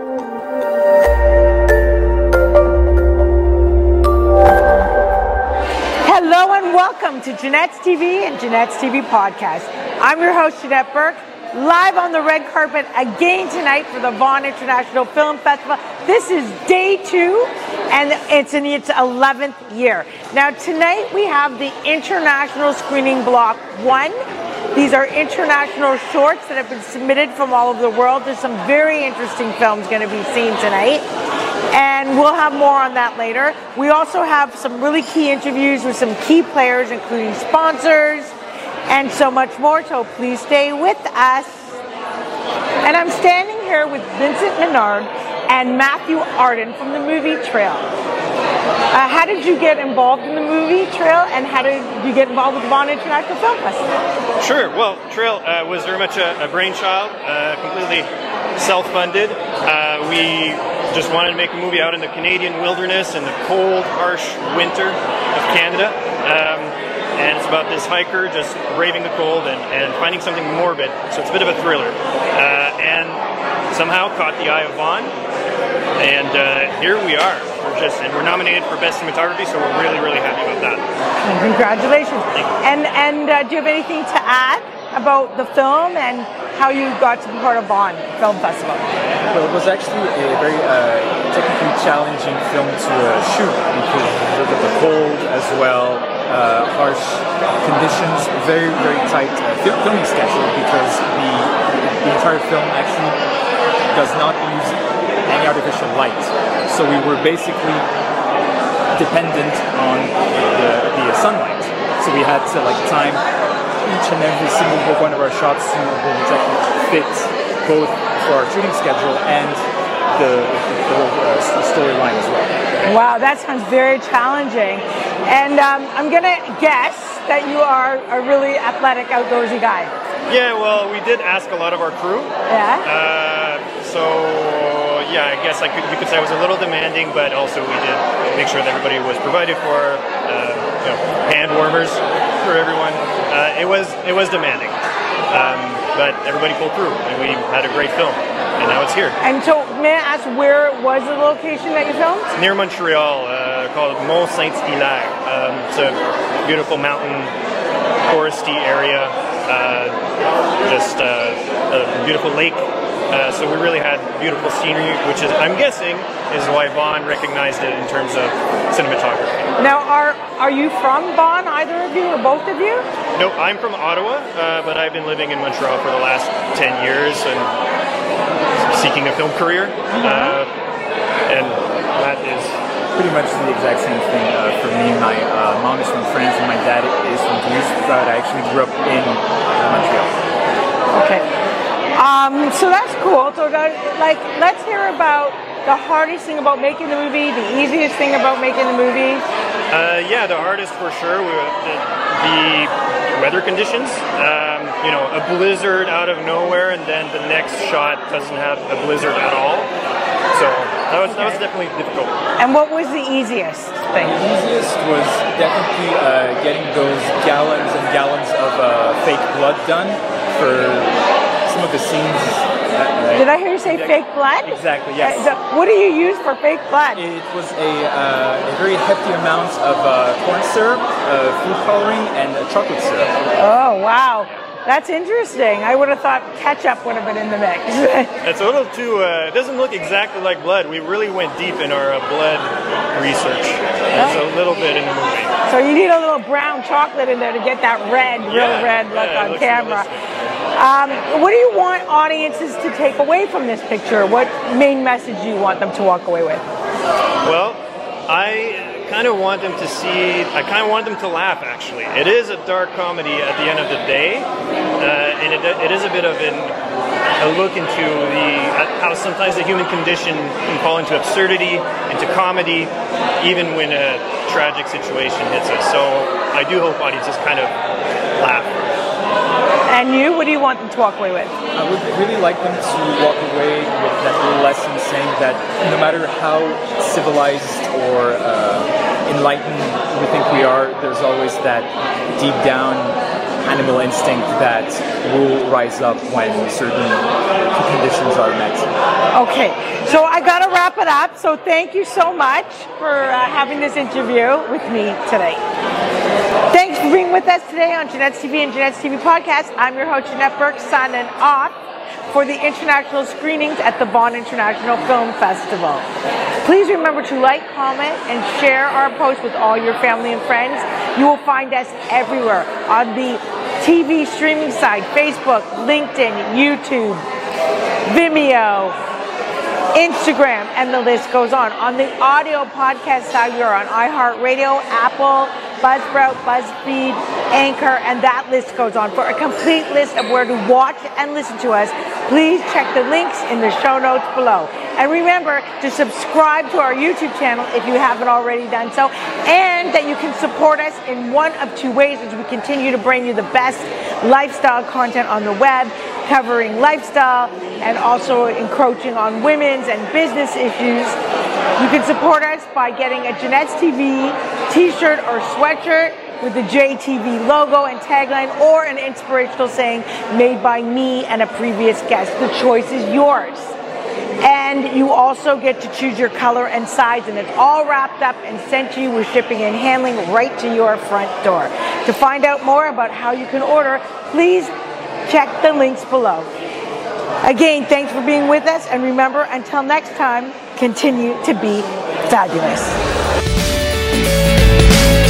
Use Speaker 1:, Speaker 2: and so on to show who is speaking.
Speaker 1: Hello and welcome to Janette's TV and Janette's TV podcast. I'm your host, Janette Burke, live on the red carpet again tonight for the Vaughan International Film Festival. This is day two, and it's in its 11th year. Now, tonight we have the international screening block one. These are international shorts that have been submitted from all over the world. There's some very interesting films going to be seen tonight and we'll have more on that later. We also have some really key interviews with some key players, including sponsors and so much more. So please stay with us. And I'm standing here with Vincent Ménard and Mathieu Ardon from the movie Trail. Uh, how did you get involved in the movie Trail, and how did you get involved with the Vaughan International Film Festival?
Speaker 2: Sure. Well, Trail uh, was very much a, a brainchild, uh, completely self-funded. Uh, we just wanted to make a movie out in the Canadian wilderness in the cold, harsh winter of Canada. Um, and it's about this hiker just braving the cold and, and finding something morbid. So it's a bit of a thriller. Uh, and somehow caught the eye of Vaughan. And uh, here we are. We're just and we're nominated for best cinematography, so we're really, really happy about that.
Speaker 1: Congratulations! And and uh, do you have anything to add about the film and how you got to be part of Vaughan Film Festival?
Speaker 3: Well, it was actually a very uh, technically challenging film to uh, shoot because of the cold as well, uh, harsh conditions, very very tight uh, filming schedule because the the entire film actually does not use any artificial light. So we were basically dependent on the, the sunlight. So we had to like time each and every single one of our shots to fit both for our shooting schedule and the, the whole uh, storyline as well.
Speaker 1: Wow, that sounds very challenging. And um, I'm going to guess that you are a really athletic, outdoorsy guy.
Speaker 2: Yeah, well, we did ask a lot of our crew.
Speaker 1: Yeah.
Speaker 2: Uh, so yeah, I guess I could, you could say I was a little demanding, but also we did make sure that everybody was provided for. Uh, you know, hand warmers for everyone. Uh, it was it was demanding, um, but everybody pulled through, and we had a great film, and now it's here.
Speaker 1: And so, may I ask where was the location that you filmed?
Speaker 2: It's near Montreal, uh, called Mont Saint Hilaire. Um, it's a beautiful mountain, foresty area. Uh, just uh, a beautiful lake uh, so we really had beautiful scenery, which is, I'm guessing, is why Vaughan recognized it in terms of cinematography.
Speaker 1: Now, are are you from Vaughan, either of you, or both of you?
Speaker 2: No, I'm from Ottawa, uh, but I've been living in Montreal for the last 10 years and seeking a film career. Uh, and that is
Speaker 3: pretty much the exact same thing uh, for me. My uh, mom is from France and my dad is from Greece, but I actually grew up in Montreal.
Speaker 1: Okay. Um, so that's cool. So, that, like, let's hear about the hardest thing about making the movie, the easiest thing about making the movie.
Speaker 2: Uh, yeah, the hardest for sure. We, the, the weather conditions. Um, you know, a blizzard out of nowhere, and then the next shot doesn't have a blizzard at all. So that was that was definitely difficult.
Speaker 1: And what was the easiest thing?
Speaker 3: The easiest was definitely uh, getting those gallons and gallons of uh, fake blood done for some of the scenes. That,
Speaker 1: Did I hear you say fake blood?
Speaker 3: Exactly. Yes.
Speaker 1: Uh, so what do you use for fake blood?
Speaker 3: It was a, uh, a very hefty amount of uh, corn syrup, uh, food coloring, and uh, chocolate syrup.
Speaker 1: Oh wow. That's interesting. I would have thought ketchup would have been in the mix.
Speaker 2: It's a little too. Uh, it doesn't look exactly like blood. We really went deep in our uh, blood research. There's a little bit in the movie.
Speaker 1: so you need a little brown chocolate in there to get that red, real red look
Speaker 2: yeah,
Speaker 1: on camera.
Speaker 2: realistic.
Speaker 1: Um, what do you want audiences to take away from this picture? What main message do you want them to walk away with?
Speaker 2: Well, I kind of want them to see. I kind of want them to laugh. Actually, it is a dark comedy at the end of the day, uh, and it, it is a bit of an, a look into the how sometimes the human condition can fall into absurdity, into comedy, even when a tragic situation hits us. So I do hope audiences kind of laugh.
Speaker 1: And you, what do you want them to walk away with?
Speaker 3: I would really like them to walk away with that little lesson saying that no matter how civilized or uh, enlightened we think we are, there's always that deep down animal instinct that will rise up when certain conditions are met.
Speaker 1: Okay, so I got to wrap it up. So thank you so much for uh, having this interview with me today. Thanks for being with us today on Janette's TV and Janette's TV podcast. I'm your host, Janette Burke, signing off for the international screenings at the Vaughan International Film Festival. Please remember to like, comment, and share our post with all your family and friends. You will find us everywhere on the TV streaming site, Facebook, LinkedIn, YouTube, Vimeo, Instagram, and the list goes on. On the audio podcast side, we are on iHeartRadio, Apple, Buzzsprout, BuzzFeed, Anchor, and that list goes on. For a complete list of where to watch and listen to us, please check the links in the show notes below. And remember to subscribe to our YouTube channel if you haven't already done so, and that you can support us in one of two ways as we continue to bring you the best lifestyle content on the web covering lifestyle and also encroaching on women's and business issues. You can support us by getting a Janette's TV t-shirt or sweatshirt with the JTV logo and tagline or an inspirational saying made by me and a previous guest. The choice is yours. And you also get to choose your color and size, and it's all wrapped up and sent to you with shipping and handling right to your front door. To find out more about how you can order, please check the links below. Again, thanks for being with us, and remember, until next time, continue to be fabulous. Thank